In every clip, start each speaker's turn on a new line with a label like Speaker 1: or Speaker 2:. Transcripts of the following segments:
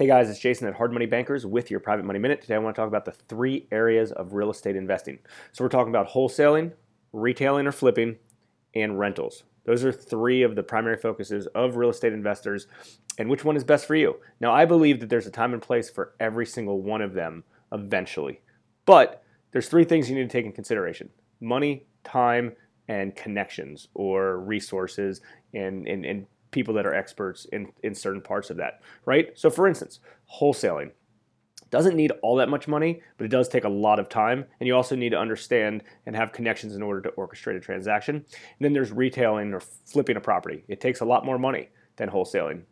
Speaker 1: Hey guys, it's Jason at Hard Money Bankers with your Private Money Minute. Today I want to talk about the three areas of real estate investing. So we're talking about wholesaling, retailing or flipping, and rentals. Those are three of the primary focuses of real estate investors and which one is best for you. Now, I believe that there's a time and place for every single one of them eventually. But there's three things you need to take in consideration money, time, and connections or resources and, and, and people that are experts in, in certain parts of that, right? So, for instance, wholesaling doesn't need all that much money, but it does take a lot of time. And you also need to understand and have connections in order to orchestrate a transaction. And then there's retailing or flipping a property. It takes a lot more money than wholesaling.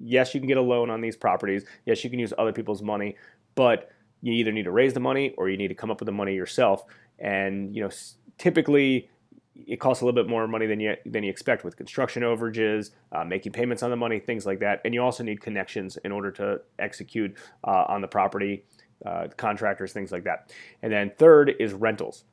Speaker 1: Yes, you can get a loan on these properties. Yes, you can use other people's money, but you either need to raise the money or you need to come up with the money yourself. And you know, typically it costs a little bit more money than you than you expect with construction overages, uh, making payments on the money, things like that. And you also need connections in order to execute uh, on the property, uh, contractors, things like that. And then third is rentals.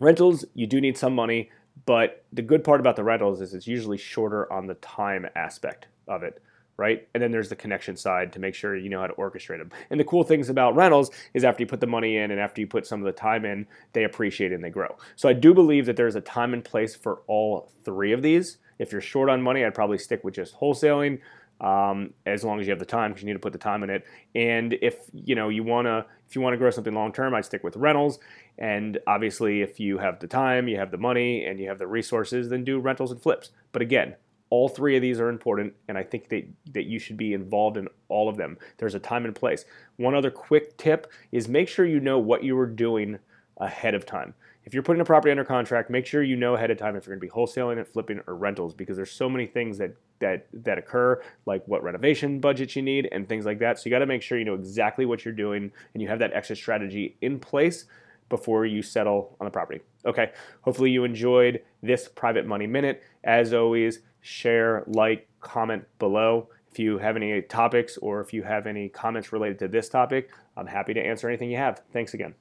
Speaker 1: Rentals, you do need some money, but the good part about the rentals is it's usually shorter on the time aspect of it right? And then there's the connection side to make sure you know how to orchestrate them. And the cool things about rentals is after you put the money in and after you put some of the time in, they appreciate and they grow. So I do believe that there's a time and place for all three of these. If you're short on money, I'd probably stick with just wholesaling. Um, as long as you have the time, because you need to put the time in it. And if you know you wanna, if you want to grow something long term, I'd stick with rentals. And obviously, if you have the time, you have the money, and you have the resources, then do rentals and flips. But again, all three of these are important, and I think that, that you should be involved in all of them. There's a time and place. One other quick tip is make sure you know what you are doing ahead of time. If you're putting a property under contract, make sure you know ahead of time if you're going to be wholesaling it, flipping, or rentals, because there's so many things that that that occur, like what renovation budget you need and things like that. So you got to make sure you know exactly what you're doing and you have that exit strategy in place before you settle on the property. Okay. Hopefully you enjoyed this private money minute. As always, share, like, comment below. If you have any topics or if you have any comments related to this topic, I'm happy to answer anything you have. Thanks again.